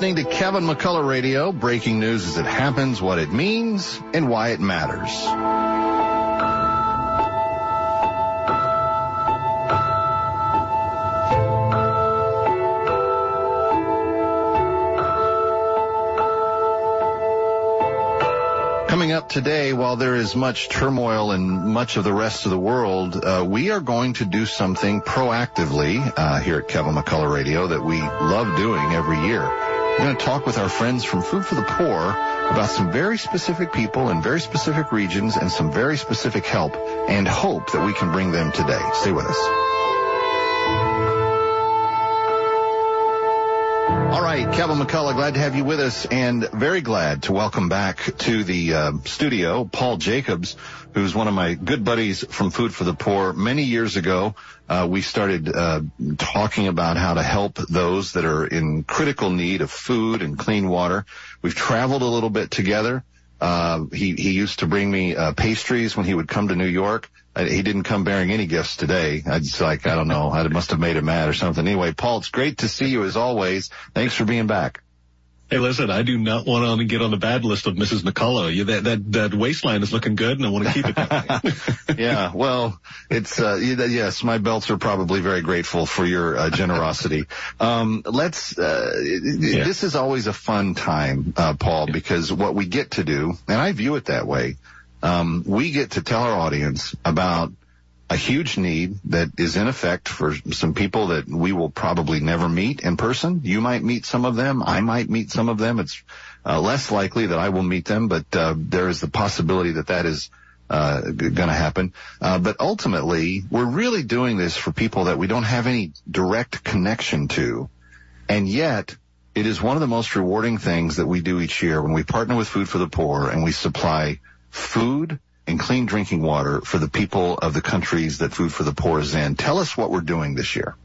Listening to Kevin McCullough Radio, breaking news as it happens, what it means, and why it matters. Coming up today, while there is much turmoil in much of the rest of the world, uh, we are going to do something proactively uh, here at Kevin McCullough Radio that we love doing every year. We're going to talk with our friends from Food for the Poor about some very specific people in very specific regions and some very specific help and hope that we can bring them today. Stay with us. Kevin McCullough, glad to have you with us and very glad to welcome back to the uh, studio Paul Jacobs, who's one of my good buddies from Food for the Poor. Many years ago, uh, we started uh, talking about how to help those that are in critical need of food and clean water. We've traveled a little bit together. Uh, he, he used to bring me uh, pastries when he would come to New York. I, he didn't come bearing any gifts today. I just like, I don't know, I must have made him mad or something. Anyway, Paul, it's great to see you as always. Thanks for being back. Hey, listen, I do not want to get on the bad list of Mrs. McCullough. You, that, that, that waistline is looking good and I want to keep it that way. yeah, well, it's, uh, yes, my belts are probably very grateful for your uh, generosity. Um, let's, uh, yeah. this is always a fun time, uh, Paul, yeah. because what we get to do, and I view it that way, um, we get to tell our audience about a huge need that is in effect for some people that we will probably never meet in person. You might meet some of them. I might meet some of them. It's uh, less likely that I will meet them, but uh, there is the possibility that that is uh, going to happen. Uh, but ultimately, we're really doing this for people that we don't have any direct connection to, and yet it is one of the most rewarding things that we do each year when we partner with Food for the Poor and we supply food and clean drinking water for the people of the countries that Food for the Poor is in. Tell us what we're doing this year.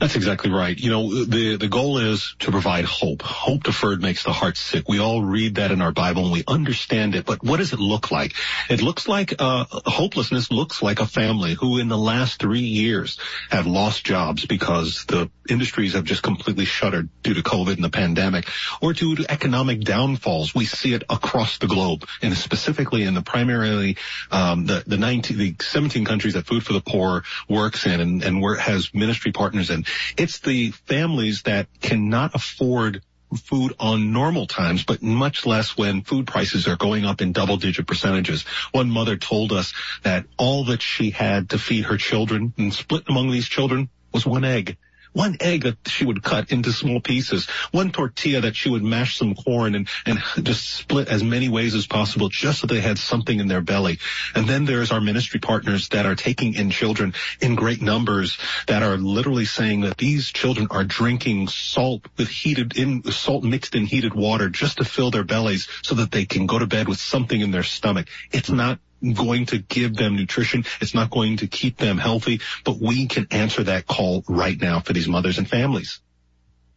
That's exactly right. You know, the, the goal is to provide hope. Hope deferred makes the heart sick. We all read that in our Bible and we understand it, but what does it look like? It looks like, uh, hopelessness looks like a family who in the last three years have lost jobs because the industries have just completely shuttered due to COVID and the pandemic or due to economic downfalls. We see it across the globe and specifically in the primarily, um, the, the 19, the 17 countries that Food for the Poor works in and, and where it has ministry partners in it's the families that cannot afford food on normal times, but much less when food prices are going up in double digit percentages. One mother told us that all that she had to feed her children and split among these children was one egg one egg that she would cut into small pieces, one tortilla that she would mash some corn and, and just split as many ways as possible just so they had something in their belly. And then there's our ministry partners that are taking in children in great numbers that are literally saying that these children are drinking salt with heated in salt mixed in heated water just to fill their bellies so that they can go to bed with something in their stomach. It's not going to give them nutrition. It's not going to keep them healthy, but we can answer that call right now for these mothers and families.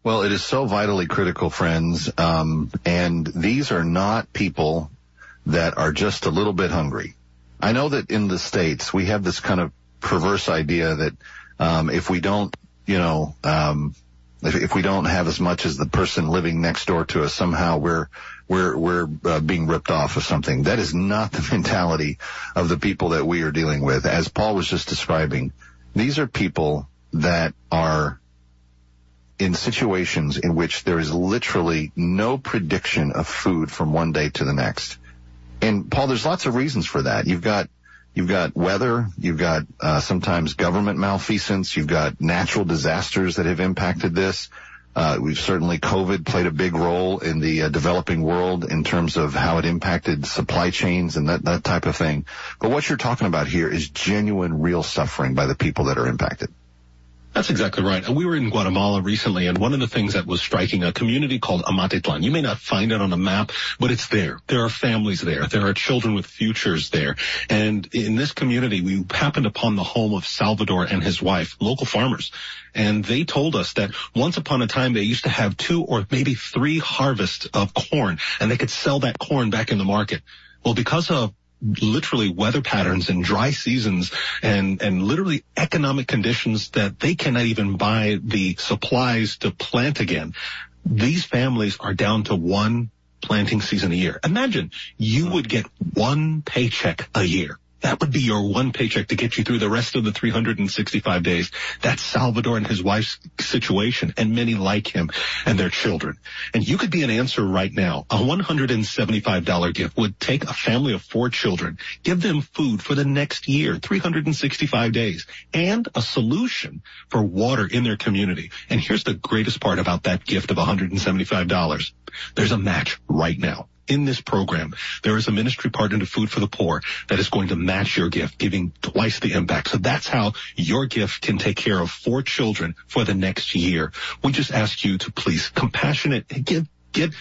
Well, it is so vitally critical, friends. Um, and these are not people that are just a little bit hungry. I know that in the States, we have this kind of perverse idea that, um, if we don't, you know, um, if, if, we don't have as much as the person living next door to us, somehow we're we're we're uh, being ripped off of something. That is not the mentality of the people that we are dealing with. As Paul was just describing, these are people that are in situations in which there is literally no prediction of food from one day to the next. And Paul, there's lots of reasons for that. You've got You've got weather, you've got uh, sometimes government malfeasance, you've got natural disasters that have impacted this. Uh, we've certainly COVID played a big role in the uh, developing world in terms of how it impacted supply chains and that, that type of thing. But what you're talking about here is genuine, real suffering by the people that are impacted. That's exactly right. And we were in Guatemala recently, and one of the things that was striking, a community called Amatitlan. You may not find it on a map, but it's there. There are families there. There are children with futures there. And in this community, we happened upon the home of Salvador and his wife, local farmers. And they told us that once upon a time, they used to have two or maybe three harvests of corn, and they could sell that corn back in the market. Well, because of literally weather patterns and dry seasons and, and literally economic conditions that they cannot even buy the supplies to plant again these families are down to one planting season a year. Imagine you would get one paycheck a year. That would be your one paycheck to get you through the rest of the 365 days. That's Salvador and his wife's situation and many like him and their children. And you could be an answer right now. A $175 gift would take a family of four children, give them food for the next year, 365 days, and a solution for water in their community. And here's the greatest part about that gift of $175. There's a match right now in this program, there is a ministry partner to Food for the Poor that is going to match your gift, giving twice the impact. So that's how your gift can take care of four children for the next year. We just ask you to please compassionate, give, give,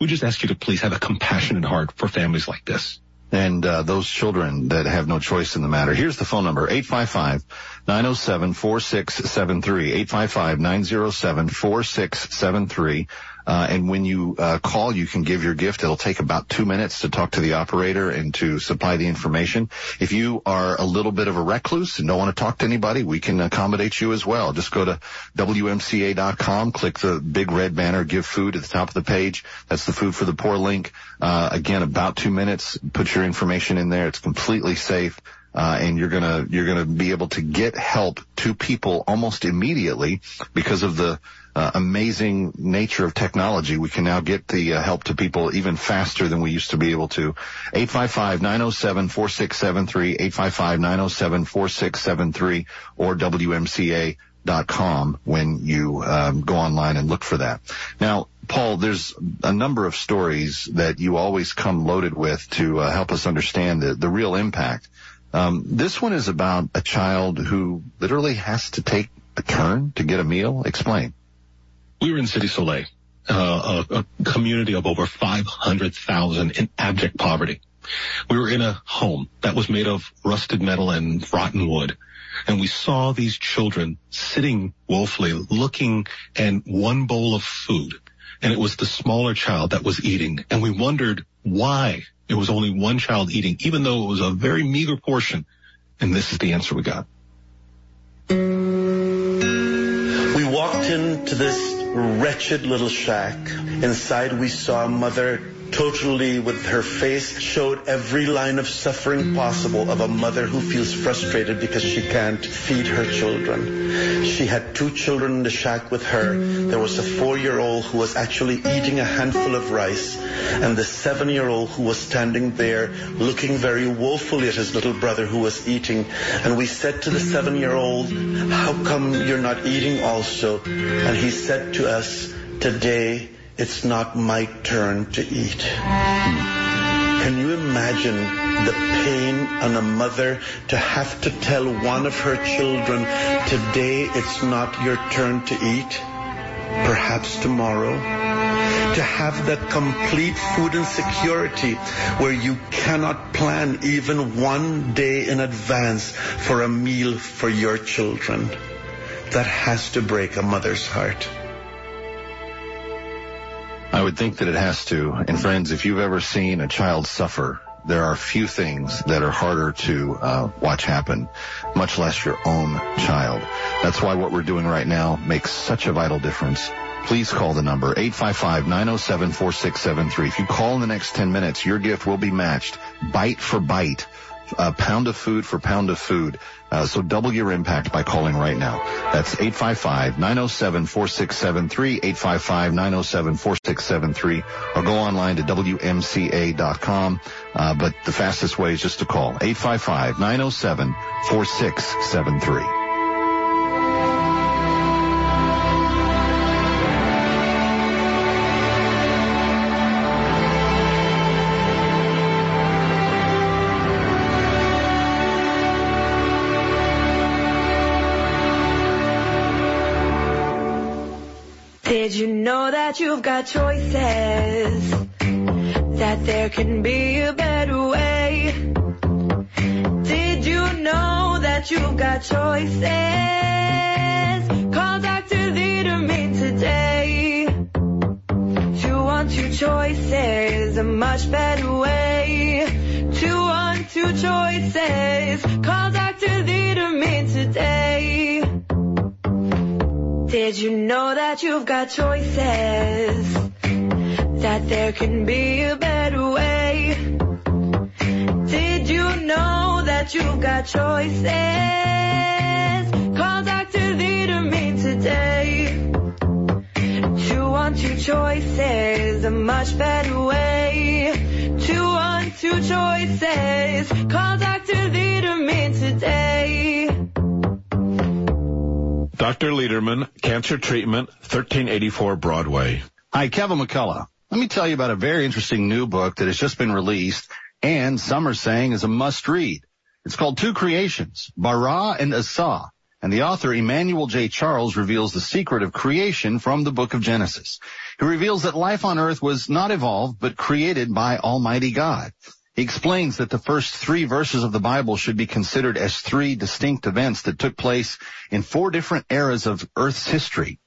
we just ask you to please have a compassionate heart for families like this. And uh, those children that have no choice in the matter. Here's the phone number, 855-907-4673, 855-907-4673. Uh, and when you uh, call, you can give your gift. It'll take about two minutes to talk to the operator and to supply the information. If you are a little bit of a recluse and don't want to talk to anybody, we can accommodate you as well. Just go to WMCA.com, click the big red banner, give food at the top of the page. That's the food for the poor link. Uh, again, about two minutes. Put your information in there. It's completely safe. Uh, and you're gonna you're gonna be able to get help to people almost immediately because of the uh, amazing nature of technology, we can now get the uh, help to people even faster than we used to be able to. 855-907-4673, 855-907-4673, or WMCA.com when you um, go online and look for that. Now, Paul, there's a number of stories that you always come loaded with to uh, help us understand the, the real impact. Um, this one is about a child who literally has to take a turn to get a meal. Explain we were in City Soleil, uh, a, a community of over 500,000 in abject poverty. We were in a home that was made of rusted metal and rotten wood. And we saw these children sitting woefully looking at one bowl of food. And it was the smaller child that was eating. And we wondered why it was only one child eating, even though it was a very meager portion. And this is the answer we got. We walked into this wretched little shack. Inside we saw mother totally with her face showed every line of suffering possible of a mother who feels frustrated because she can't feed her children. She had two children in the shack with her. There was a four-year-old who was actually eating a handful of rice and the seven-year-old who was standing there looking very woefully at his little brother who was eating. And we said to the seven-year-old, how come you're not eating also? And he said to us, today it's not my turn to eat. Can you imagine the pain on a mother to have to tell one of her children, today it's not your turn to eat? Perhaps tomorrow? To have that complete food insecurity where you cannot plan even one day in advance for a meal for your children. That has to break a mother's heart. I would think that it has to. And friends, if you've ever seen a child suffer, there are few things that are harder to uh, watch happen, much less your own child. That's why what we're doing right now makes such a vital difference. Please call the number 855-907-4673. If you call in the next 10 minutes, your gift will be matched bite for bite a pound of food for pound of food. Uh, so double your impact by calling right now. That's 855-907-4673, 855-907-4673, or go online to WMCA.com. Uh, but the fastest way is just to call 855-907-4673. That you've got choices? That there can be a better way? Did you know that you've got choices? Call Dr. Lederman today. Two on two choices, a much better way. Two on two choices. Call Dr. Lederman today. Did you know that you've got choices? That there can be a better way? Did you know that you've got choices? Call Dr. Lederman today. Two on two choices, a much better way. Two on two choices. Call Dr. Lederman today. Dr. Lederman, Cancer Treatment, 1384 Broadway. Hi, Kevin McCullough. Let me tell you about a very interesting new book that has just been released and some are saying is a must read. It's called Two Creations, Bara and Asa. And the author, Emmanuel J. Charles, reveals the secret of creation from the book of Genesis. He reveals that life on earth was not evolved, but created by Almighty God. He explains that the first three verses of the Bible should be considered as three distinct events that took place in four different eras of Earth's history.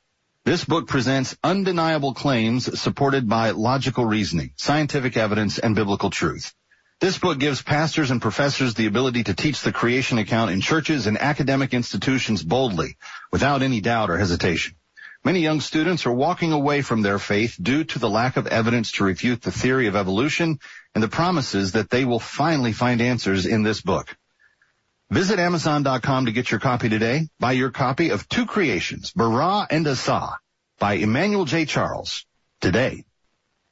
This book presents undeniable claims supported by logical reasoning, scientific evidence, and biblical truth. This book gives pastors and professors the ability to teach the creation account in churches and academic institutions boldly, without any doubt or hesitation. Many young students are walking away from their faith due to the lack of evidence to refute the theory of evolution and the promises that they will finally find answers in this book. Visit Amazon.com to get your copy today. Buy your copy of Two Creations, Bara and Asa by Emmanuel J. Charles today.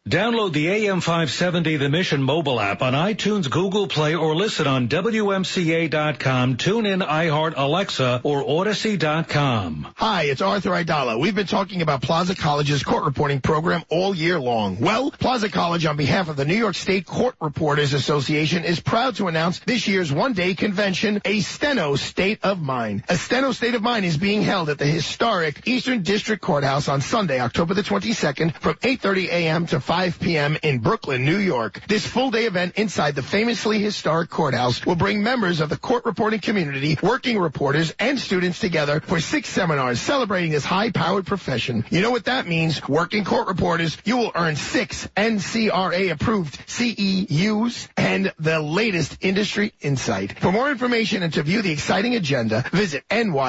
Download the AM570 The Mission mobile app on iTunes, Google Play, or listen on WMCA.com, TuneIn, iHeart, Alexa, or Odyssey.com. Hi, it's Arthur Aidala. We've been talking about Plaza College's court reporting program all year long. Well, Plaza College, on behalf of the New York State Court Reporters Association, is proud to announce this year's one-day convention, A Steno State of Mind. A Steno State of Mind is being held at the historic Eastern District Courthouse on Sunday, October the 22nd, from 8.30 a.m. to 5 p.m. in Brooklyn, New York. This full-day event inside the famously historic courthouse will bring members of the court reporting community, working reporters, and students together for six seminars celebrating this high-powered profession. You know what that means? Working court reporters, you will earn six NCRA-approved CEUs and the latest industry insight. For more information and to view the exciting agenda, visit nyscra.org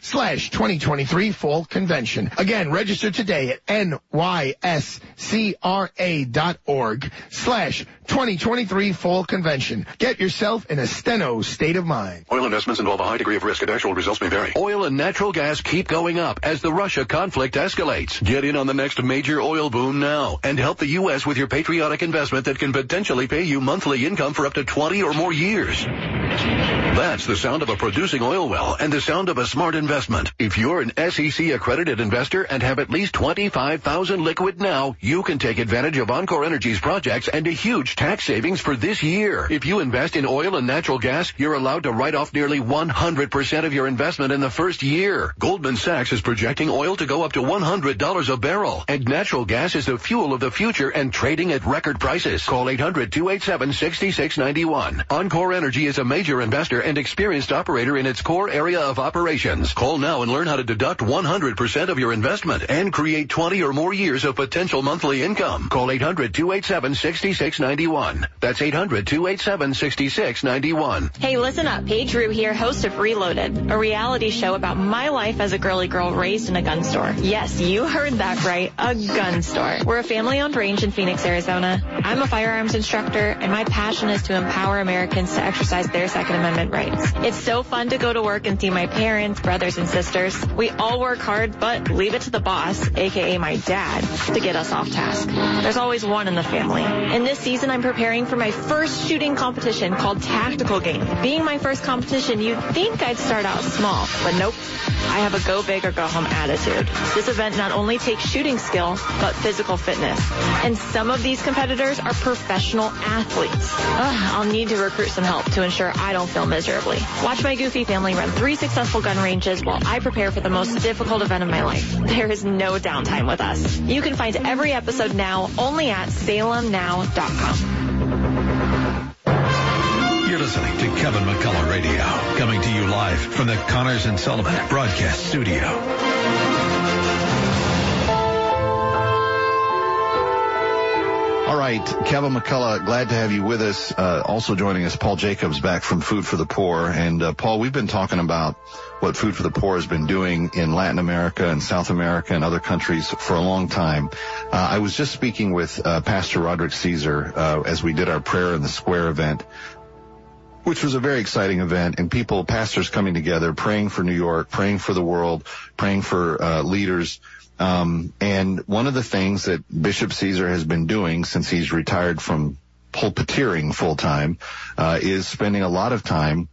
slash 2023 Fall Convention. Again, register today at nyscra.org slash 2023 Fall Convention. Get yourself in a steno state of mind. Oil investments involve a high degree of risk and actual results may vary. Oil and natural gas keep going up as the Russia conflict escalates. Get in on the next major oil boom now and help the U.S. with your patriotic investment that can potentially pay you monthly income for up to 20 or more years. That's the sound of a producing oil well and the sound of a smart investment. If you're an SEC accredited investor and have at least 25,000 liquid now, you can take advantage of Encore Energy's projects and a huge tax savings for this year. If you invest in oil and natural gas, you're allowed to write off nearly 100% of your investment in the first year. Goldman Sachs is projecting oil to go up to $100 a barrel, and natural gas is the fuel of the future and trading at record prices. Call 800-287-6691. Encore Energy is a major investor and experienced operator in its core area of operations. Call now and learn how to deduct 100% of your investment and create 20 or more years of potential monthly income. Call 800-287-6691. That's 800-287-6691. Hey, listen up. Paige Rue here, host of Reloaded, a reality show about my life as a girly girl raised in a gun store. Yes, you heard that right. A gun store. We're a family-owned range in Phoenix, Arizona. I'm a firearms instructor, and my passion is to empower Americans to exercise their Second Amendment rights. It's so fun to go to work and see my parents, brothers, and sisters. We all work hard, but leave it to the boss, aka my dad, to get us off task. There's always one in the family. And this season, I'm preparing for my first shooting competition called Tactical Game. Being my first competition, you'd think I'd start out small, but nope. I have a go big or go home attitude. This event not only takes shooting skill, but physical fitness. And some of these competitors are professional athletes. Ugh, I'll need to recruit some help to ensure I don't fail miserably. Watch my goofy family run three successful gun ranges while I prepare for the most difficult event of my life. There is no downtime with us. You can find every episode now only at salemnow.com. Listening to Kevin McCullough Radio, coming to you live from the Connors and Sullivan Broadcast Studio. All right, right, Kevin McCullough, glad to have you with us. Uh, also joining us, Paul Jacobs back from Food for the Poor. And uh, Paul, we've been talking about what Food for the Poor has been doing in Latin America and South America and other countries for a long time. Uh, I was just speaking with uh, Pastor Roderick Caesar uh, as we did our prayer in the square event which was a very exciting event and people, pastors coming together, praying for New York, praying for the world, praying for uh, leaders. Um, and one of the things that Bishop Caesar has been doing since he's retired from pulpiteering full time uh, is spending a lot of time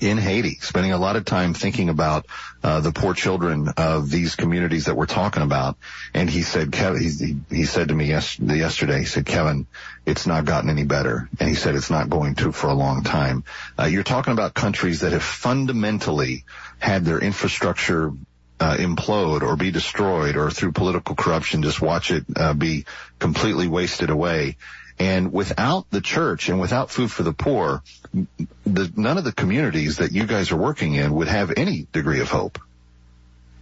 in Haiti, spending a lot of time thinking about uh, the poor children of these communities that we're talking about. And he said, Kevin, he, he said to me yes, yesterday, he said, Kevin, it's not gotten any better. And he said it's not going to for a long time. Uh, you're talking about countries that have fundamentally had their infrastructure uh, implode or be destroyed or through political corruption just watch it uh, be completely wasted away. And without the church and without food for the poor, the, none of the communities that you guys are working in would have any degree of hope.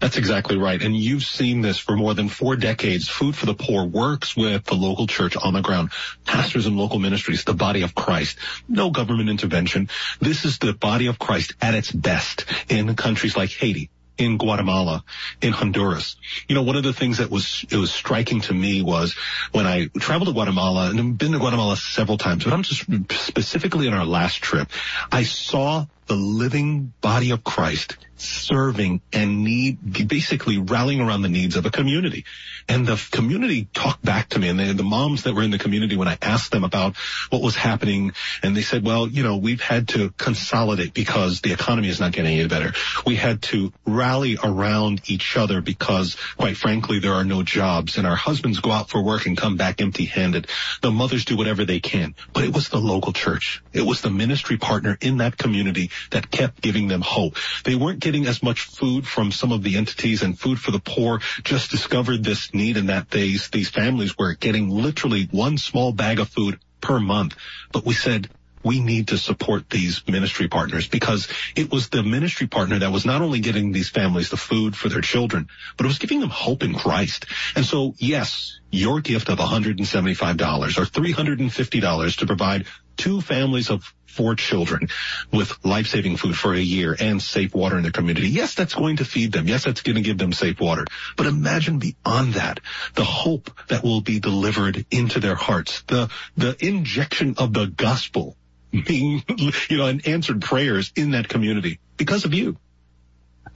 That's exactly right. And you've seen this for more than four decades. Food for the Poor works with the local church on the ground, pastors and local ministries, the body of Christ. No government intervention. This is the body of Christ at its best in countries like Haiti, in Guatemala, in Honduras. You know, one of the things that was, it was striking to me was when I traveled to Guatemala and I've been to Guatemala several times, but I'm just specifically on our last trip, I saw the living body of Christ serving and need, basically rallying around the needs of a community. And the community talked back to me and they, the moms that were in the community when I asked them about what was happening and they said, well, you know, we've had to consolidate because the economy is not getting any better. We had to rally around each other because quite frankly, there are no jobs and our husbands go out for work and come back empty handed. The mothers do whatever they can, but it was the local church. It was the ministry partner in that community that kept giving them hope. They weren't getting as much food from some of the entities and food for the poor just discovered this need and that these, these families were getting literally one small bag of food per month. But we said, we need to support these ministry partners because it was the ministry partner that was not only getting these families the food for their children, but it was giving them hope in Christ. And so, yes, your gift of $175 or $350 to provide two families of four children with life-saving food for a year and safe water in the community. Yes, that's going to feed them. Yes, that's going to give them safe water. But imagine beyond that, the hope that will be delivered into their hearts, the, the injection of the gospel being, you know, and answered prayers in that community because of you.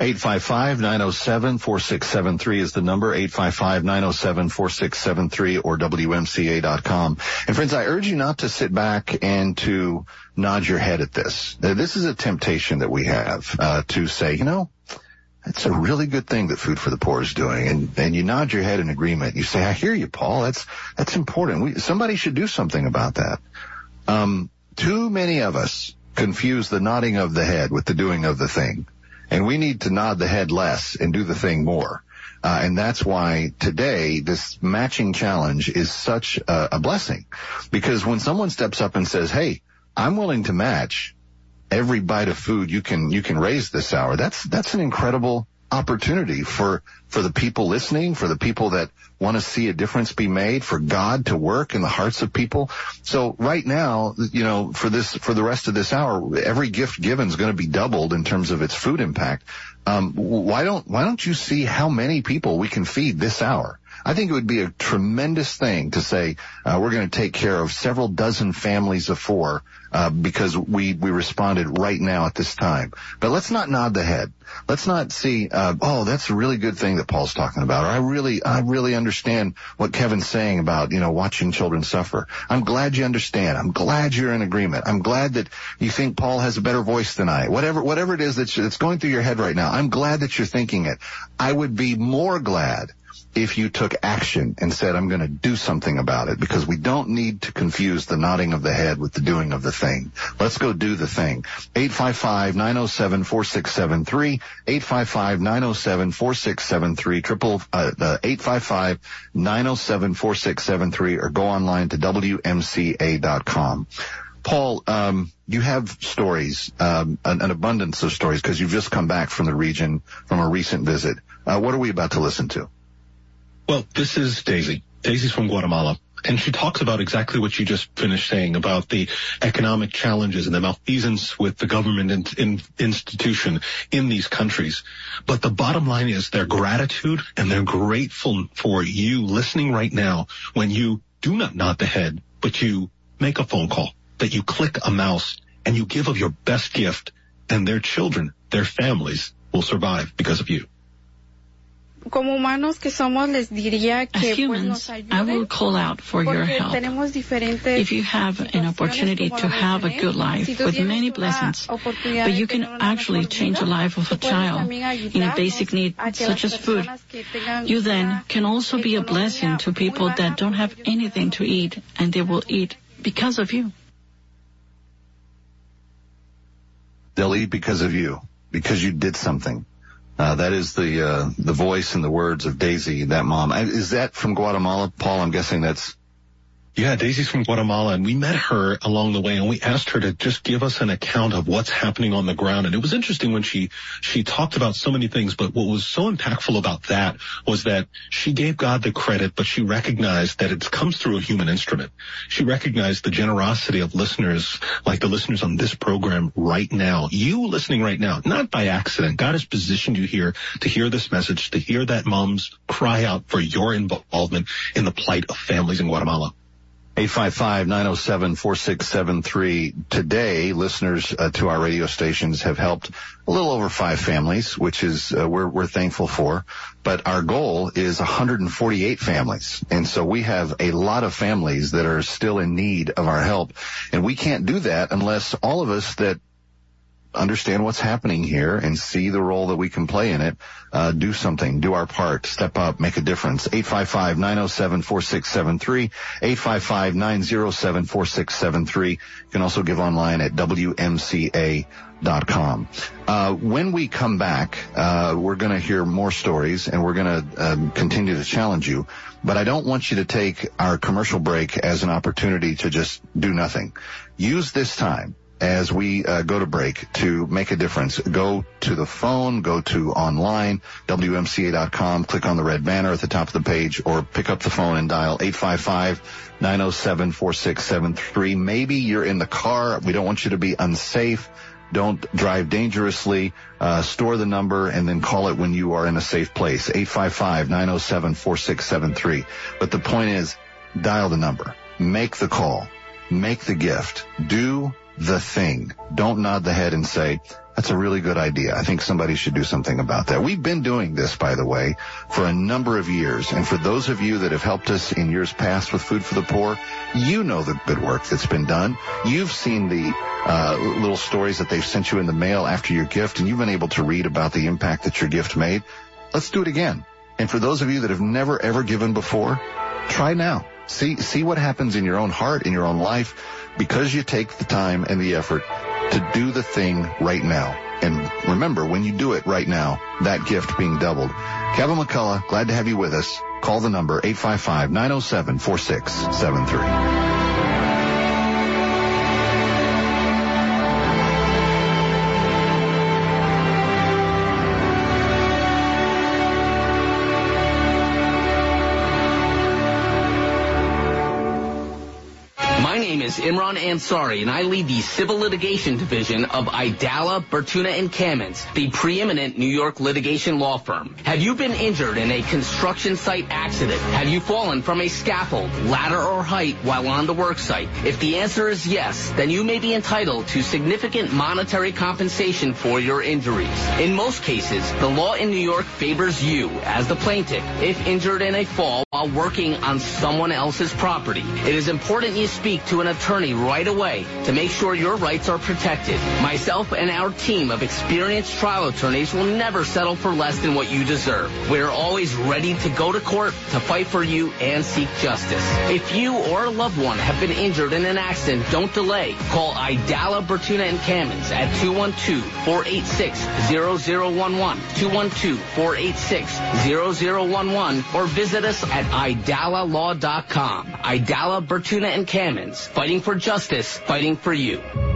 855-907-4673 is the number, 855-907-4673 or WMCA.com. And friends, I urge you not to sit back and to nod your head at this. This is a temptation that we have, uh, to say, you know, that's a really good thing that Food for the Poor is doing. And, and you nod your head in agreement. You say, I hear you, Paul. That's, that's important. We, somebody should do something about that. Um, too many of us confuse the nodding of the head with the doing of the thing. And we need to nod the head less and do the thing more. Uh, and that's why today this matching challenge is such a, a blessing because when someone steps up and says, Hey, I'm willing to match every bite of food you can, you can raise this hour. That's, that's an incredible opportunity for, for the people listening, for the people that want to see a difference be made, for God to work in the hearts of people. So right now, you know, for this, for the rest of this hour, every gift given is going to be doubled in terms of its food impact. Um, why don't, why don't you see how many people we can feed this hour? I think it would be a tremendous thing to say uh, we're going to take care of several dozen families of four uh, because we we responded right now at this time. But let's not nod the head. Let's not see. Uh, oh, that's a really good thing that Paul's talking about. Or I really I really understand what Kevin's saying about you know watching children suffer. I'm glad you understand. I'm glad you're in agreement. I'm glad that you think Paul has a better voice than I. Whatever whatever it is that's that's going through your head right now. I'm glad that you're thinking it. I would be more glad if you took action and said, I'm going to do something about it because we don't need to confuse the nodding of the head with the doing of the thing. Let's go do the thing. 855-907-4673, 855-907-4673, triple, uh, 855-907-4673 or go online to WMCA.com. Paul, um, you have stories, um, an, an, abundance of stories because you've just come back from the region from a recent visit. Uh, what are we about to listen to? Well, this is Daisy. Daisy's from Guatemala. And she talks about exactly what you just finished saying about the economic challenges and the malfeasance with the government and in, institution in these countries. But the bottom line is their gratitude and they're grateful for you listening right now when you do not nod the head, but you make a phone call, that you click a mouse and you give of your best gift and their children, their families will survive because of you. Como humanos que somos, les diría que As humans, pues, nos I will ayuden call out for your porque help. tenemos diferentes If you have an opportunity to have a good life with many blessings, but you can actually change the life of a child in a basic need such as food. personas que tengan You then can also be a blessing to people that don't have anything to eat and they will eat because of you. They'll eat because of you, because you did something. Uh, that is the uh, the voice and the words of Daisy, that mom. Is that from Guatemala, Paul? I'm guessing that's. Yeah, Daisy's from Guatemala, and we met her along the way, and we asked her to just give us an account of what's happening on the ground. And it was interesting when she she talked about so many things, but what was so impactful about that was that she gave God the credit, but she recognized that it comes through a human instrument. She recognized the generosity of listeners, like the listeners on this program right now. You listening right now, not by accident. God has positioned you here to hear this message, to hear that moms cry out for your involvement in the plight of families in Guatemala. 855-907-4673. Today, listeners uh, to our radio stations have helped a little over five families, which is uh, we're we're thankful for. But our goal is 148 families, and so we have a lot of families that are still in need of our help, and we can't do that unless all of us that understand what's happening here and see the role that we can play in it, uh, do something, do our part, step up, make a difference. 855-907-4673, 855-907-4673. You can also give online at WMCA.com. Uh, when we come back, uh, we're going to hear more stories and we're going to um, continue to challenge you. But I don't want you to take our commercial break as an opportunity to just do nothing. Use this time as we uh, go to break to make a difference. Go to the phone, go to online, WMCA.com, click on the red banner at the top of the page, or pick up the phone and dial 855-907-4673. Maybe you're in the car. We don't want you to be unsafe. Don't drive dangerously. Uh, store the number and then call it when you are in a safe place. 855-907-4673. But the point is, dial the number. Make the call. Make the gift. Do the thing. Don't nod the head and say, that's a really good idea. I think somebody should do something about that. We've been doing this, by the way, for a number of years. And for those of you that have helped us in years past with Food for the Poor, you know the good work that's been done. You've seen the uh, little stories that they've sent you in the mail after your gift, and you've been able to read about the impact that your gift made. Let's do it again. And for those of you that have never ever given before, try now. See, see what happens in your own heart, in your own life, because you take the time and the effort to do the thing right now. And remember, when you do it right now, that gift being doubled. Kevin McCullough, glad to have you with us. Call the number 855-907-4673. Is Imran Ansari, and I lead the Civil Litigation Division of Aidala, Bertuna, and Kamins, the preeminent New York litigation law firm. Have you been injured in a construction site accident? Have you fallen from a scaffold, ladder, or height while on the work site? If the answer is yes, then you may be entitled to significant monetary compensation for your injuries. In most cases, the law in New York favors you as the plaintiff if injured in a fall while working on someone else's property. It is important you speak to an attorney right away to make sure your rights are protected. Myself and our team of experienced trial attorneys will never settle for less than what you deserve. We're always ready to go to court to fight for you and seek justice. If you or a loved one have been injured in an accident, don't delay. Call Aidala, Bertuna, and Kamins at 212-486-0011, 212-486-0011, or visit us at aidalalaw.com. Aidala, Bertuna, and Kamins, fighting for justice, fighting for you.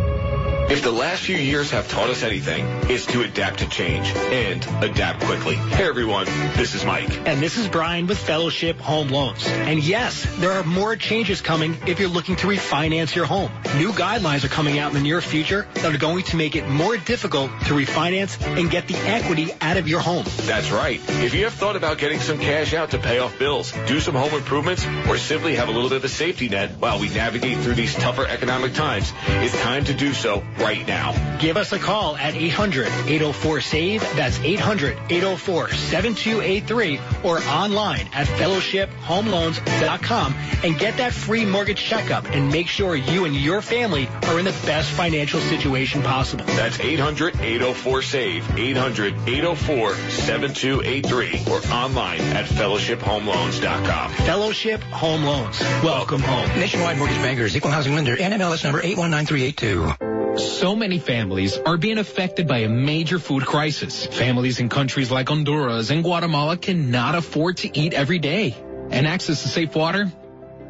If the last few years have taught us anything, it's to adapt to change and adapt quickly. Hey everyone, this is Mike. And this is Brian with Fellowship Home Loans. And yes, there are more changes coming if you're looking to refinance your home. New guidelines are coming out in the near future that are going to make it more difficult to refinance and get the equity out of your home. That's right. If you have thought about getting some cash out to pay off bills, do some home improvements, or simply have a little bit of a safety net while we navigate through these tougher economic times, it's time to do so right now. Give us a call at 800-804-SAVE. That's 800-804-7283 or online at fellowshiphomeloans.com and get that free mortgage checkup and make sure you and your family are in the best financial situation possible. That's 800-804-SAVE, 800-804-7283 or online at fellowshiphomeloans.com. Fellowship Home Loans. Welcome home. Nationwide Mortgage Bankers, Equal Housing Lender, NMLS number 819382. So many families are being affected by a major food crisis. Families in countries like Honduras and Guatemala cannot afford to eat every day. And access to safe water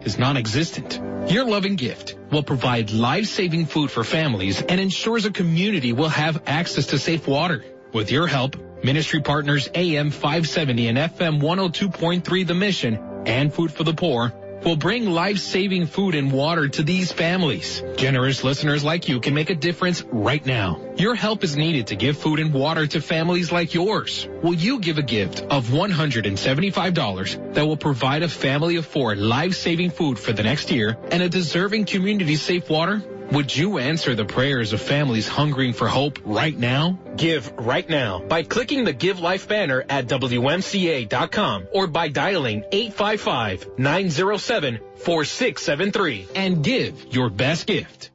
is non-existent. Your loving gift will provide life-saving food for families and ensures a community will have access to safe water. With your help, ministry partners AM 570 and FM 102.3 The Mission and Food for the Poor will bring life-saving food and water to these families. Generous listeners like you can make a difference right now. Your help is needed to give food and water to families like yours. Will you give a gift of $175 that will provide a family of four life-saving food for the next year and a deserving community safe water? Would you answer the prayers of families hungering for hope right now? Give right now by clicking the Give Life banner at WMCA.com or by dialing 855-907-4673 and give your best gift.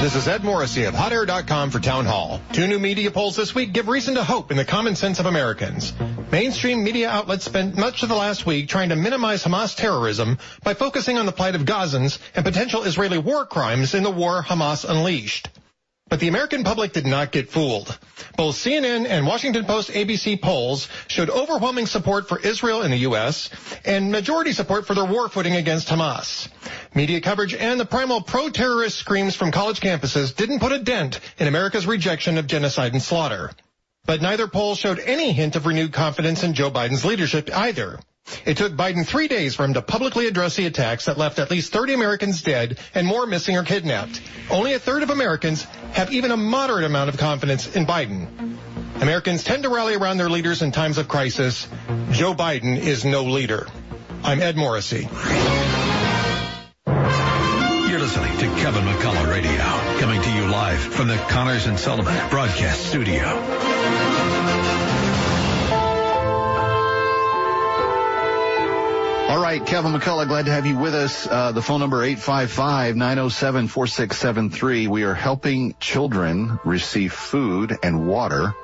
This is Ed Morrissey of HotAir.com for Town Hall. Two new media polls this week give reason to hope in the common sense of Americans. Mainstream media outlets spent much of the last week trying to minimize Hamas terrorism by focusing on the plight of Gazans and potential Israeli war crimes in the war Hamas unleashed. But the American public did not get fooled. Both CNN and Washington Post ABC polls showed overwhelming support for Israel in the U.S. and majority support for their war footing against Hamas. Media coverage and the primal pro-terrorist screams from college campuses didn't put a dent in America's rejection of genocide and slaughter. But neither poll showed any hint of renewed confidence in Joe Biden's leadership either. It took Biden three days for him to publicly address the attacks that left at least 30 Americans dead and more missing or kidnapped. Only a third of Americans have even a moderate amount of confidence in Biden. Americans tend to rally around their leaders in times of crisis. Joe Biden is no leader. I'm Ed Morrissey. You're listening to Kevin McCullough Radio, coming to you live from the Connors and Sullivan Broadcast Studio. All right, Kevin McCullough, glad to have you with us. Uh, the phone number 855-907-4673. We are helping children receive food and water.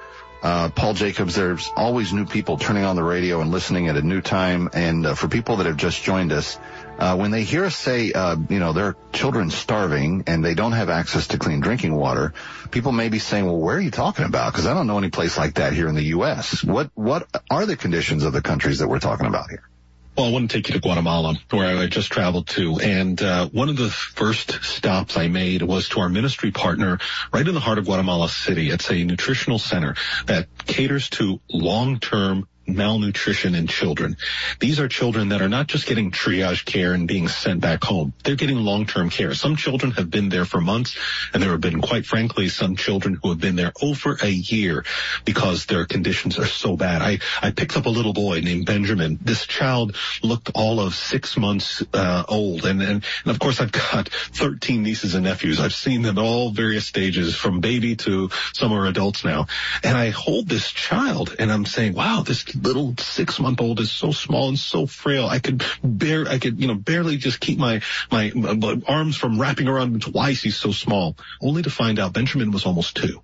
Uh, Paul Jacobs, there's always new people turning on the radio and listening at a new time. And uh, for people that have just joined us, uh, when they hear us say, uh, you know, there are children starving and they don't have access to clean drinking water, people may be saying, well, where are you talking about? Because I don't know any place like that here in the U.S. What what are the conditions of the countries that we're talking about here? Well, I want to take you to Guatemala, where I just traveled to. And uh, one of the first stops I made was to our ministry partner right in the heart of Guatemala City. It's a nutritional center that caters to long-term malnutrition in children. These are children that are not just getting triage care and being sent back home. They're getting long-term care. Some children have been there for months and there have been, quite frankly, some children who have been there over a year because their conditions are so bad. I, I picked up a little boy named Benjamin. This child looked all of six months uh, old. And, and, and of course I've got 13 nieces and nephews. I've seen them at all various stages from baby to some are adults now. And I hold this child and I'm saying, wow, this little six month old is so small and so frail. I could bear, I could, you know, barely just keep my, my, my arms from wrapping around him twice. He's so small. Only to find out Benjamin was almost two.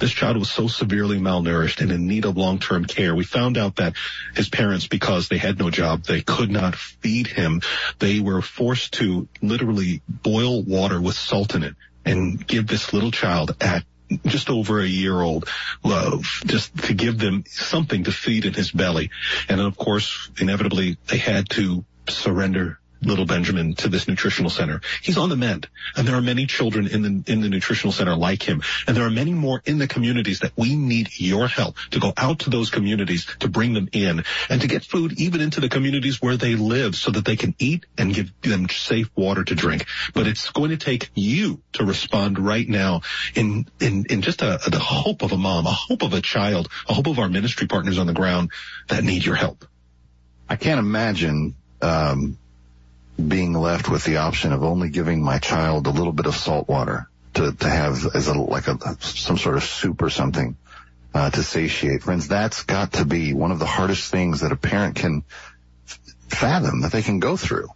This child was so severely malnourished and in need of long-term care. We found out that his parents, because they had no job, they could not feed him. They were forced to literally boil water with salt in it and give this little child at just over a year old, uh, just to give them something to feed in his belly. And of course, inevitably, they had to surrender little Benjamin to this nutritional center. He's on the mend. And there are many children in the, in the nutritional center like him. And there are many more in the communities that we need your help to go out to those communities to bring them in and to get food even into the communities where they live so that they can eat and give them safe water to drink. But it's going to take you to respond right now in, in, in just a, the hope of a mom, a hope of a child, a hope of our ministry partners on the ground that need your help. I can't imagine, um, being left with the option of only giving my child a little bit of salt water to, to have as a, like a, some sort of soup or something, uh, to satiate. Friends, that's got to be one of the hardest things that a parent can fathom, that they can go through.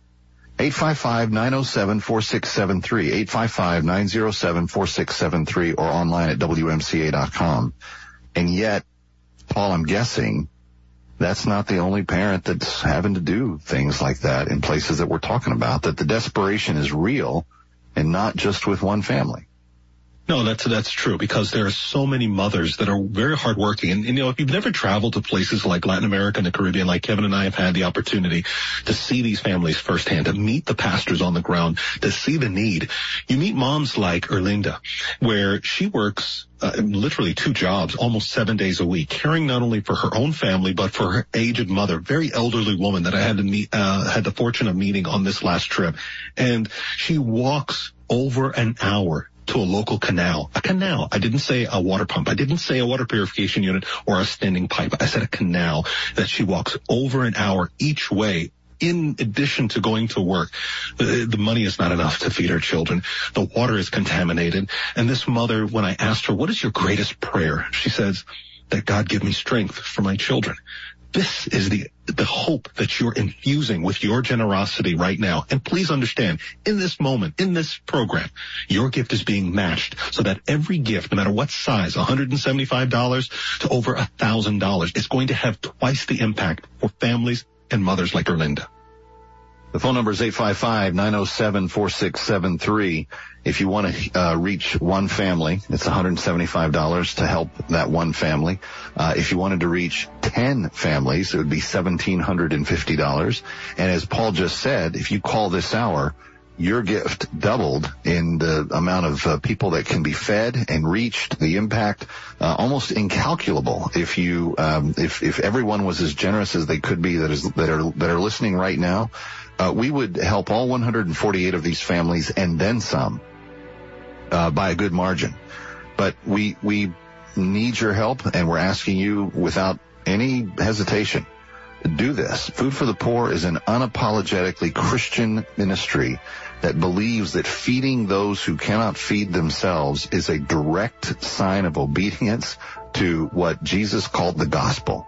855-907-4673, 855-907-4673 or online at WMCA.com. And yet, Paul, I'm guessing that's not the only parent that's having to do things like that in places that we're talking about, that the desperation is real and not just with one family. No, that's that's true because there are so many mothers that are very hardworking, and, and you know if you've never traveled to places like Latin America and the Caribbean, like Kevin and I have had the opportunity to see these families firsthand, to meet the pastors on the ground, to see the need. You meet moms like Erlinda, where she works uh, literally two jobs, almost seven days a week, caring not only for her own family but for her aged mother, very elderly woman that I had to meet, uh, had the fortune of meeting on this last trip, and she walks over an hour to a local canal. A canal. I didn't say a water pump. I didn't say a water purification unit or a standing pipe. I said a canal that she walks over an hour each way in addition to going to work, the, money is not enough to feed her children. The water is contaminated. And this mother, when I asked her, what is your greatest prayer? She says, that God give me strength for my children. This is the, the hope that you're infusing with your generosity right now. And please understand, in this moment, in this program, your gift is being matched so that every gift, no matter what size, $175 to over $1,000, is going to have twice the impact for families and mothers like Erlinda. The phone number is 855-907-4673. If you want to uh, reach one family, it's $175 to help that one family. Uh, if you wanted to reach 10 families, it would be $1,750. And as Paul just said, if you call this hour, your gift doubled in the amount of uh, people that can be fed and reached. The impact uh, almost incalculable. If you um, if if everyone was as generous as they could be that is that are that are listening right now, uh, we would help all 148 of these families and then some uh, by a good margin. But we we need your help, and we're asking you without any hesitation. Do this. Food for the Poor is an unapologetically Christian ministry that believes that feeding those who cannot feed themselves is a direct sign of obedience to what Jesus called the gospel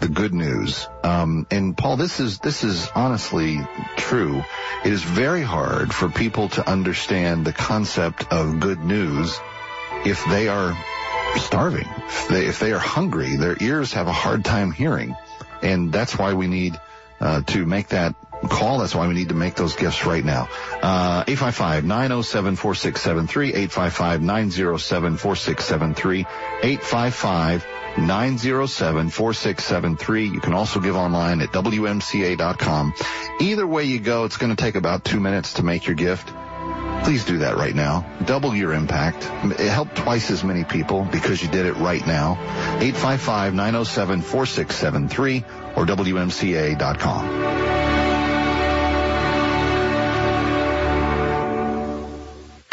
the good news. Um, and Paul, this is this is honestly true. It is very hard for people to understand the concept of good news if they are starving, if they, if they are hungry. Their ears have a hard time hearing, and that's why we need uh, to make that call. That's why we need to make those gifts right now. Uh, 855-907-4673, 855-907-4673, 855 907-4673. You can also give online at WMCA.com. Either way you go, it's going to take about two minutes to make your gift. Please do that right now. Double your impact. Help twice as many people because you did it right now. 855-907-4673 or WMCA.com.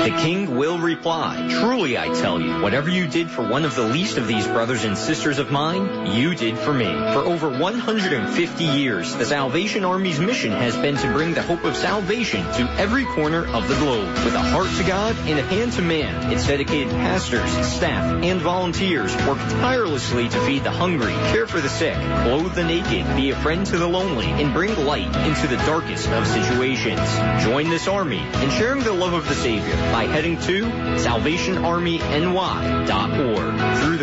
The king will reply, Truly I tell you, whatever you did for one of the least of these brothers and sisters of mine, you did for me. For over 150 years, the Salvation Army's mission has been to bring the hope of salvation to every corner of the globe. With a heart to God and a hand to man, its dedicated pastors, staff, and volunteers work tirelessly to feed the hungry, care for the sick, clothe the naked, be a friend to the lonely, and bring light into the darkest of situations. Join this army in sharing the love of the Savior by heading to SalvationArmyNY.org.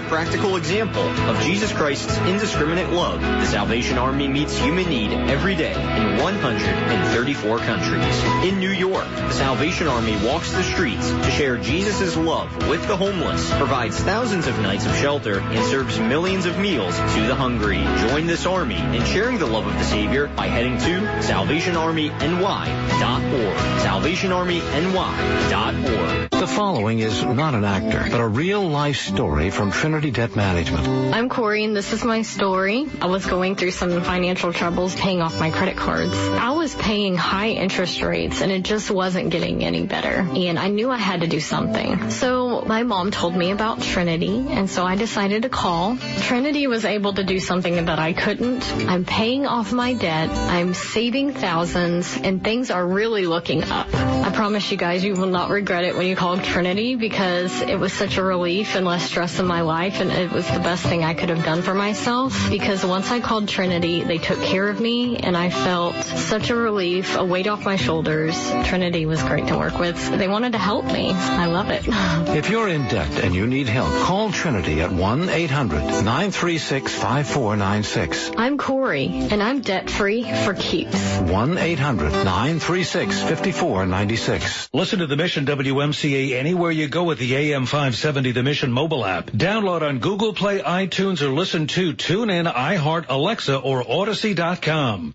Practical example of Jesus Christ's indiscriminate love, the Salvation Army meets human need every day in 134 countries. In New York, the Salvation Army walks the streets to share Jesus' love with the homeless, provides thousands of nights of shelter, and serves millions of meals to the hungry. Join this army in sharing the love of the Savior by heading to salvationarmyny.org. salvationarmyny.org. The following is not an actor, but a real life story from Trinity Debt Management. I'm Corey and this is my story. I was going through some financial troubles paying off my credit cards. I was paying high interest rates and it just wasn't getting any better. And I knew I had to do something. So my mom told me about Trinity and so I decided to call. Trinity was able to do something that I couldn't. I'm paying off my debt. I'm saving thousands and things are really looking up. I promise you guys you will not regret it when you call Trinity because it was such a relief and less stress in my life and it was the best thing I could have done for myself because once I called Trinity, they took care of me and I felt such a relief, a weight off my shoulders. Trinity was great to work with. They wanted to help me. I love it. If you're in debt and you need help, call Trinity at 1-800-936-5496. I'm Corey and I'm debt free for keeps. 1-800-936-5496. Listen to the Mission WMCA anywhere you go with the AM 570 The Mission mobile app. Download on Google Play, iTunes, or listen to TuneIn, iHeart, Alexa, or Odyssey.com.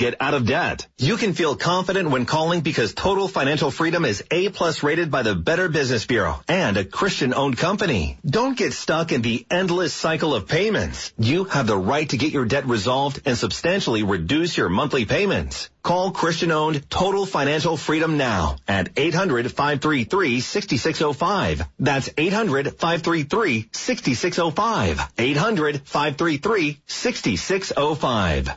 get out of debt. You can feel confident when calling because Total Financial Freedom is A plus rated by the Better Business Bureau and a Christian owned company. Don't get stuck in the endless cycle of payments. You have the right to get your debt resolved and substantially reduce your monthly payments. Call Christian owned Total Financial Freedom now at 800-533-6605. That's 800-533-6605. 800-533-6605.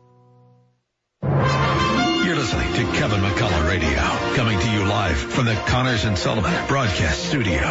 You're listening to Kevin McCullough Radio, coming to you live from the Connors and Sullivan Broadcast Studio.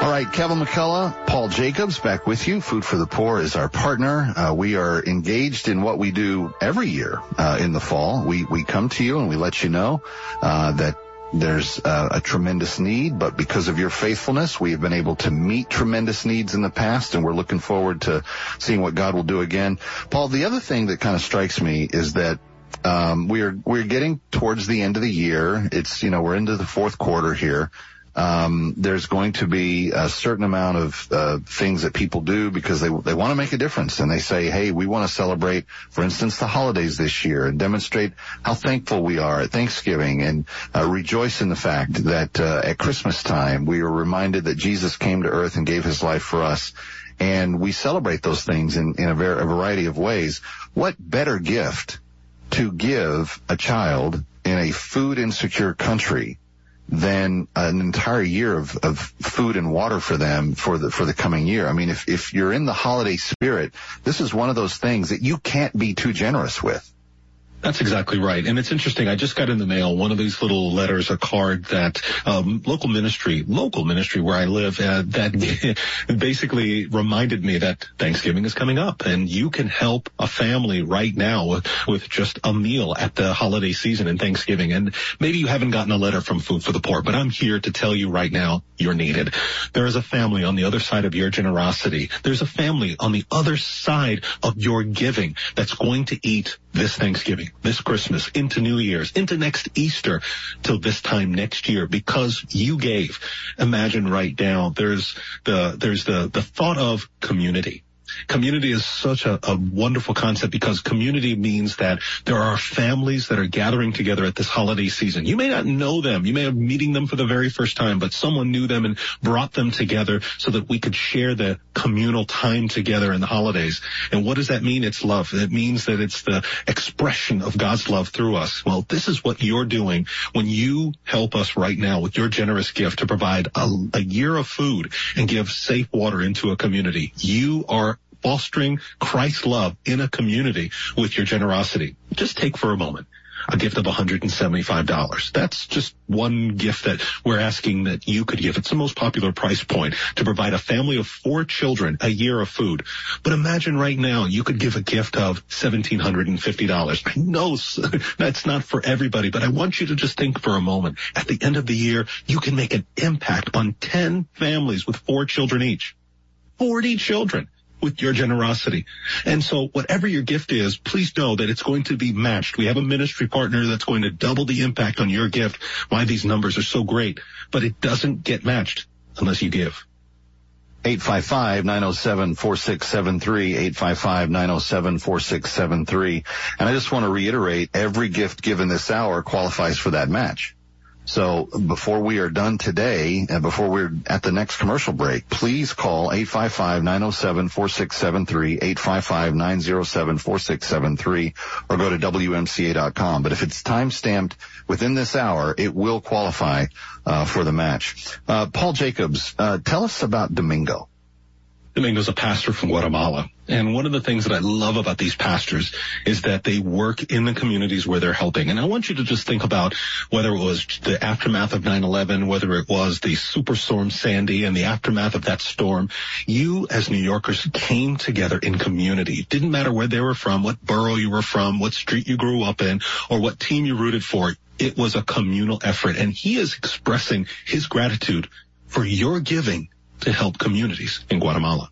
All right, Kevin McCullough, Paul Jacobs back with you. Food for the Poor is our partner. Uh, we are engaged in what we do every year uh, in the fall. We we come to you and we let you know uh, that there's uh, a tremendous need, but because of your faithfulness, we have been able to meet tremendous needs in the past, and we're looking forward to seeing what God will do again. Paul, the other thing that kind of strikes me is that um, we're we're getting towards the end of the year. It's you know we're into the fourth quarter here. Um, there's going to be a certain amount of uh, things that people do because they they want to make a difference and they say, hey, we want to celebrate, for instance, the holidays this year and demonstrate how thankful we are at Thanksgiving and uh, rejoice in the fact that uh, at Christmas time we are reminded that Jesus came to earth and gave his life for us. And we celebrate those things in, in a, ver- a variety of ways. What better gift to give a child in a food insecure country than an entire year of, of food and water for them for the for the coming year. I mean, if if you're in the holiday spirit, this is one of those things that you can't be too generous with. That's exactly right. And it's interesting. I just got in the mail one of these little letters, a card that um, local ministry, local ministry where I live, uh, that basically reminded me that Thanksgiving is coming up and you can help a family right now with, with just a meal at the holiday season and Thanksgiving. And maybe you haven't gotten a letter from Food for the Poor, but I'm here to tell you right now you're needed. There is a family on the other side of your generosity. There's a family on the other side of your giving that's going to eat this Thanksgiving this Christmas, into New Year's, into next Easter, till this time next year, because you gave. Imagine right now, there's the, there's the, the thought of community. Community is such a, a, wonderful concept because community means that there are families that are gathering together at this holiday season. You may not know them. You may have meeting them for the very first time, but someone knew them and brought them together so that we could share the communal time together in the holidays. And what does that mean? It's love. It means that it's the expression of God's love through us. Well, this is what you're doing when you help us right now with your generous gift to provide a, a year of food and give safe water into a community. You are fostering Christ's love in a community with your generosity. Just take for a moment a gift of $175. That's just one gift that we're asking that you could give. It's the most popular price point to provide a family of four children a year of food. But imagine right now you could give a gift of $1,750. I know that's not for everybody, but I want you to just think for a moment. At the end of the year, you can make an impact on 10 families with four children each. 40 children with your generosity. And so whatever your gift is, please know that it's going to be matched. We have a ministry partner that's going to double the impact on your gift. Why these numbers are so great, but it doesn't get matched unless you give. 855-907-4673, 855-907-4673. And I just want to reiterate, every gift given this hour qualifies for that match. So before we are done today and before we're at the next commercial break, please call 855-907-4673, 855-907-4673, or go to WMCA.com. But if it's time stamped within this hour, it will qualify uh, for the match. Uh, Paul Jacobs, uh, tell us about Domingo. Domingo's a pastor from Guatemala. And one of the things that I love about these pastors is that they work in the communities where they're helping. And I want you to just think about whether it was the aftermath of 9-11, whether it was the superstorm Sandy and the aftermath of that storm. You as New Yorkers came together in community. It didn't matter where they were from, what borough you were from, what street you grew up in, or what team you rooted for. It was a communal effort. And he is expressing his gratitude for your giving to help communities in Guatemala.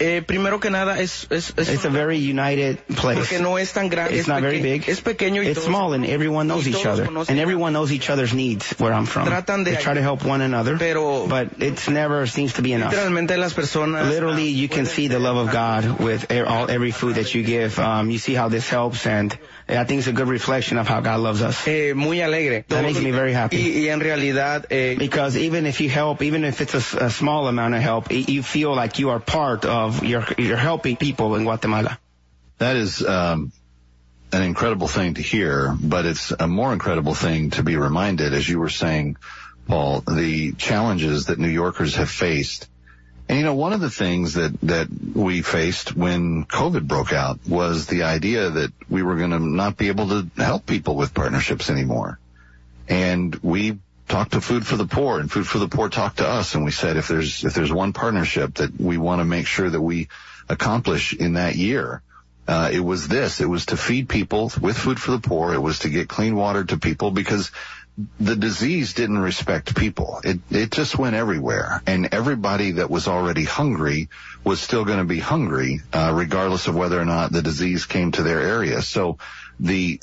Eh, primero que nada es, es, es it's a very united place. Porque no es tan grande. It's not very big. Es pequeño y It's small and everyone knows each other. And everyone knows each other's needs where I'm from. Tratan de they try to help one another. Pero but it never seems to be enough. Literalmente las personas. Literally, you can see the love of God with all every food that you give. Um, you see how this helps and I think it's a good reflection of how God loves us. Eh, muy alegre. That makes me very happy. Y, y en realidad, eh, because even if you help, even if it's a, a small amount of help, you feel like you are part of your you're helping people in Guatemala. That is um, an incredible thing to hear, but it's a more incredible thing to be reminded, as you were saying, Paul, the challenges that New Yorkers have faced and you know, one of the things that, that we faced when COVID broke out was the idea that we were going to not be able to help people with partnerships anymore. And we talked to Food for the Poor and Food for the Poor talked to us and we said if there's, if there's one partnership that we want to make sure that we accomplish in that year, uh, it was this. It was to feed people with Food for the Poor. It was to get clean water to people because the disease didn't respect people. It it just went everywhere, and everybody that was already hungry was still going to be hungry, uh, regardless of whether or not the disease came to their area. So the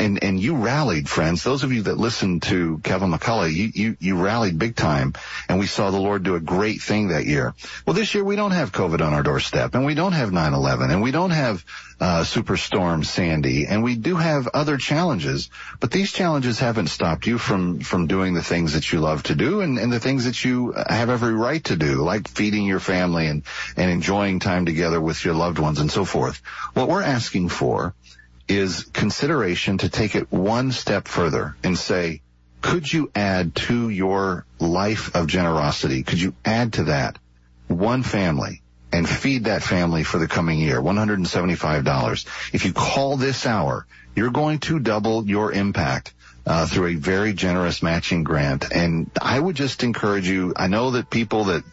and and you rallied, friends. Those of you that listened to Kevin McCullough, you, you you rallied big time, and we saw the Lord do a great thing that year. Well, this year we don't have COVID on our doorstep, and we don't have 9/11, and we don't have uh, Superstorm Sandy, and we do have other challenges. But these challenges haven't stopped you from from doing the things that you love to do, and, and the things that you have every right to do, like feeding your family and and enjoying time together with your loved ones and so forth. What we're asking for is consideration to take it one step further and say, could you add to your life of generosity? Could you add to that one family and feed that family for the coming year. $175. If you call this hour, you're going to double your impact. Uh, through a very generous matching grant. And I would just encourage you, I know that people that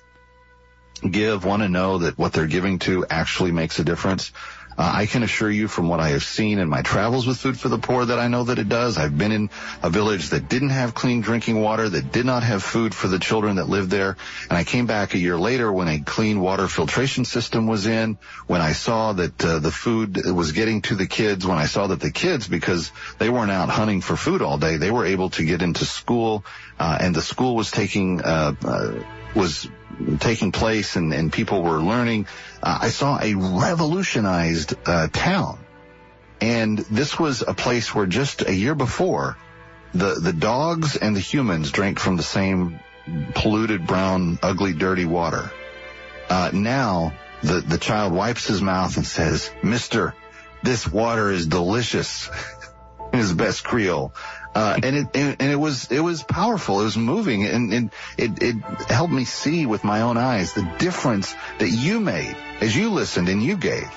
give want to know that what they're giving to actually makes a difference. Uh, I can assure you from what I have seen in my travels with Food for the Poor that I know that it does. I've been in a village that didn't have clean drinking water, that did not have food for the children that lived there. And I came back a year later when a clean water filtration system was in, when I saw that uh, the food was getting to the kids, when I saw that the kids, because they weren't out hunting for food all day, they were able to get into school, uh, and the school was taking, uh, uh was taking place and, and people were learning. Uh, I saw a revolutionized uh, town. And this was a place where just a year before, the, the dogs and the humans drank from the same polluted, brown, ugly, dirty water. Uh, now, the, the child wipes his mouth and says, Mister, this water is delicious. in his best Creole. Uh, and it and, and, it was it was powerful. It was moving, and, and it it helped me see with my own eyes the difference that you made as you listened and you gave.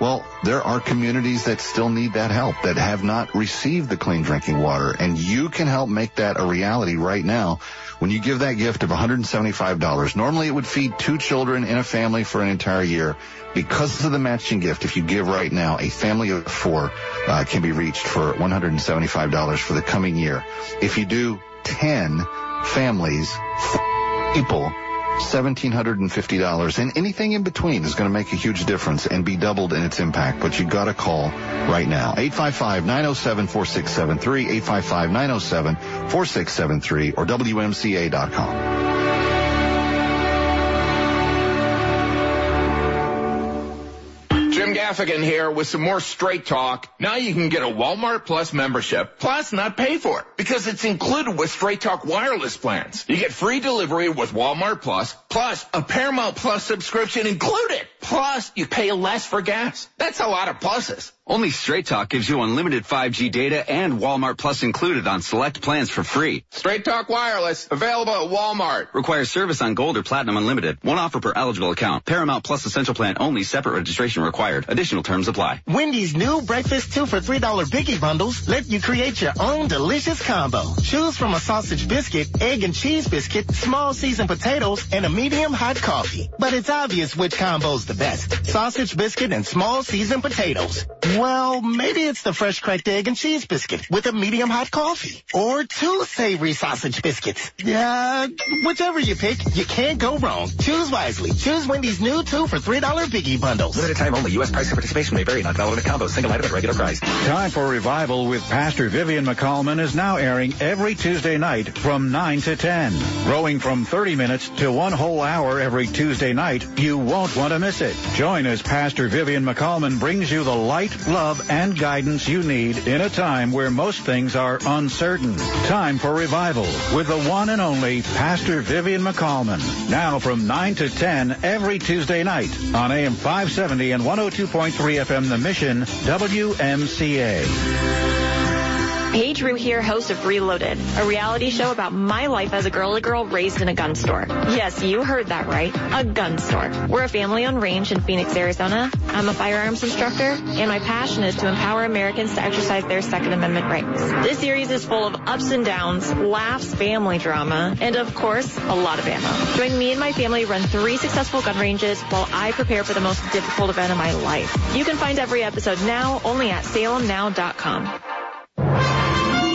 Well, there are communities that still need that help that have not received the clean drinking water, and you can help make that a reality right now when you give that gift of $175. Normally it would feed two children in a family for an entire year. Because of the matching gift, if you give right now, a family of four uh, can be reached for $175 for the coming year. If you do 10 families, people, $1,750 and anything in between is going to make a huge difference and be doubled in its impact. But you got to call right now. 855-907-4673, 855-907-4673 or WMCA.com. Gaffigan here with some more straight talk. Now you can get a Walmart Plus membership, plus not pay for it, because it's included with Straight Talk wireless plans. You get free delivery with Walmart Plus, plus a Paramount Plus subscription included. Plus, you pay less for gas. That's a lot of pluses. Only Straight Talk gives you unlimited 5G data and Walmart Plus included on select plans for free. Straight Talk Wireless, available at Walmart. Requires service on Gold or Platinum Unlimited. One offer per eligible account. Paramount Plus Essential Plan only. Separate registration required. Additional terms apply. Wendy's new breakfast two for $3 biggie bundles let you create your own delicious combo. Choose from a sausage biscuit, egg and cheese biscuit, small seasoned potatoes, and a medium hot coffee. But it's obvious which combo's the best. Sausage biscuit and small seasoned potatoes. Well, maybe it's the fresh cracked egg and cheese biscuit with a medium hot coffee. Or two savory sausage biscuits. Yeah, whichever you pick, you can't go wrong. Choose wisely. Choose Wendy's new two for $3 biggie bundles. Limited time only. U.S. price and participation may vary. Not valid in a combo. Single item at regular price. Time for Revival with Pastor Vivian McCallman is now airing every Tuesday night from 9 to 10. Growing from 30 minutes to one whole hour every Tuesday night, you won't want to miss it. Join as Pastor Vivian McCallman brings you the light, love, and guidance you need in a time where most things are uncertain. Time for revival with the one and only Pastor Vivian McCallman. Now from 9 to 10 every Tuesday night on AM 570 and 102.3 FM The Mission, WMCA. Hey Drew here, host of Reloaded, a reality show about my life as a girly girl raised in a gun store. Yes, you heard that right. A gun store. We're a family-owned range in Phoenix, Arizona. I'm a firearms instructor, and my passion is to empower Americans to exercise their Second Amendment rights. This series is full of ups and downs, laughs, family drama, and of course, a lot of ammo. Join me and my family run three successful gun ranges while I prepare for the most difficult event of my life. You can find every episode now only at salemnow.com.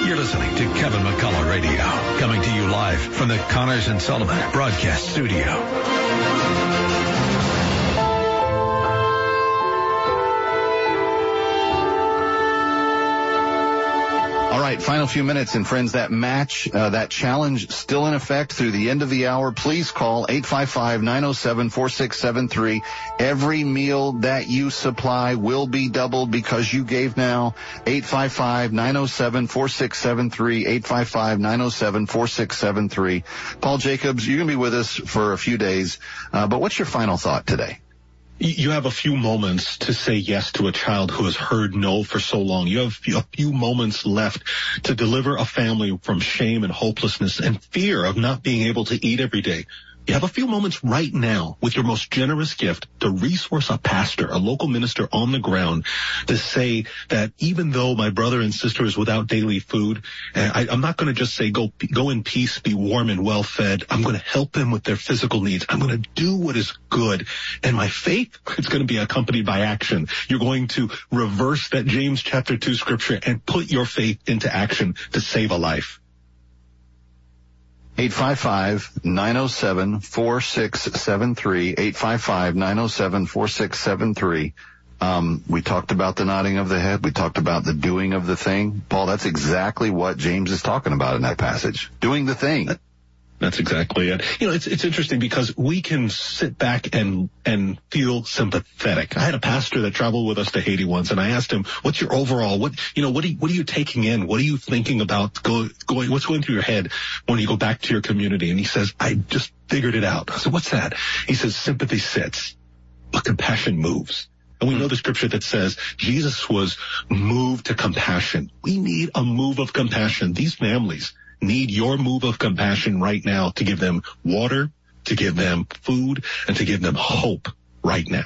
You're listening to Kevin McCullough Radio, coming to you live from the Connors and Sullivan Broadcast Studio. Right, final few minutes, and friends, that match, uh, that challenge still in effect through the end of the hour. Please call 855-907-4673. Every meal that you supply will be doubled because you gave now. 855-907-4673, 855-907-4673. Paul Jacobs, you're going to be with us for a few days, uh, but what's your final thought today? You have a few moments to say yes to a child who has heard no for so long. You have a few moments left to deliver a family from shame and hopelessness and fear of not being able to eat every day. You have a few moments right now with your most generous gift to resource a pastor, a local minister on the ground to say that even though my brother and sister is without daily food, eh, I, I'm not going to just say go, go in peace, be warm and well fed. I'm going to help them with their physical needs. I'm going to do what is good. And my faith is going to be accompanied by action. You're going to reverse that James chapter 2 scripture and put your faith into action to save a life. 855-907-4673, 855-907-4673. Um, we talked about the nodding of the head. We talked about the doing of the thing. Paul, that's exactly what James is talking about in that passage. Doing the thing. That's exactly it. You know, it's it's interesting because we can sit back and and feel sympathetic. I had a pastor that traveled with us to Haiti once, and I asked him, "What's your overall? What you know? What are you, what are you taking in? What are you thinking about? Go, going? What's going through your head when you go back to your community?" And he says, "I just figured it out." I said, "What's that?" He says, "Sympathy sits, but compassion moves." And we know the scripture that says Jesus was moved to compassion. We need a move of compassion. These families need your move of compassion right now to give them water, to give them food, and to give them hope right now.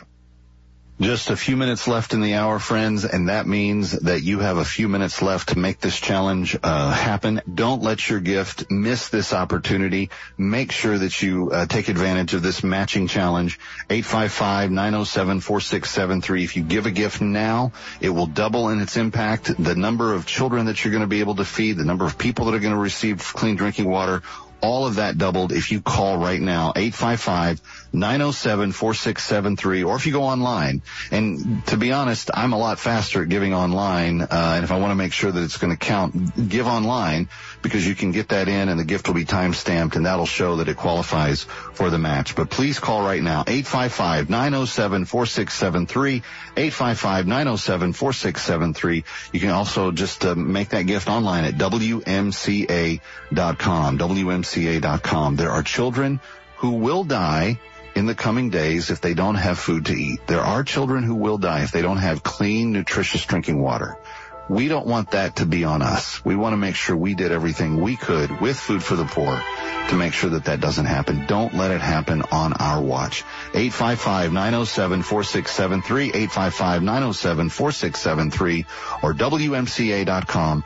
Just a few minutes left in the hour, friends, and that means that you have a few minutes left to make this challenge uh, happen. Don't let your gift miss this opportunity. Make sure that you uh, take advantage of this matching challenge. 855-907-4673. If you give a gift now, it will double in its impact. The number of children that you're going to be able to feed, the number of people that are going to receive clean drinking water, all of that doubled if you call right now, 855-907-4673, or if you go online. And to be honest, I'm a lot faster at giving online, uh, and if I want to make sure that it's going to count, give online, because you can get that in and the gift will be time stamped and that'll show that it qualifies for the match. But please call right now, 855-907-4673, 855-907-4673. You can also just uh, make that gift online at WMCA.com, WMCA.com. There are children who will die in the coming days if they don't have food to eat. There are children who will die if they don't have clean, nutritious drinking water. We don't want that to be on us. We want to make sure we did everything we could with Food for the Poor to make sure that that doesn't happen. Don't let it happen on our watch. 855-907-4673, 855-907-4673, or WMCA.com.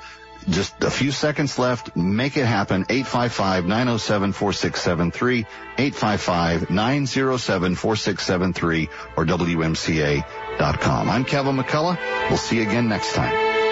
Just a few seconds left. Make it happen. 855-907-4673, 855-907-4673, or WMCA.com. I'm Kevin McCullough. We'll see you again next time.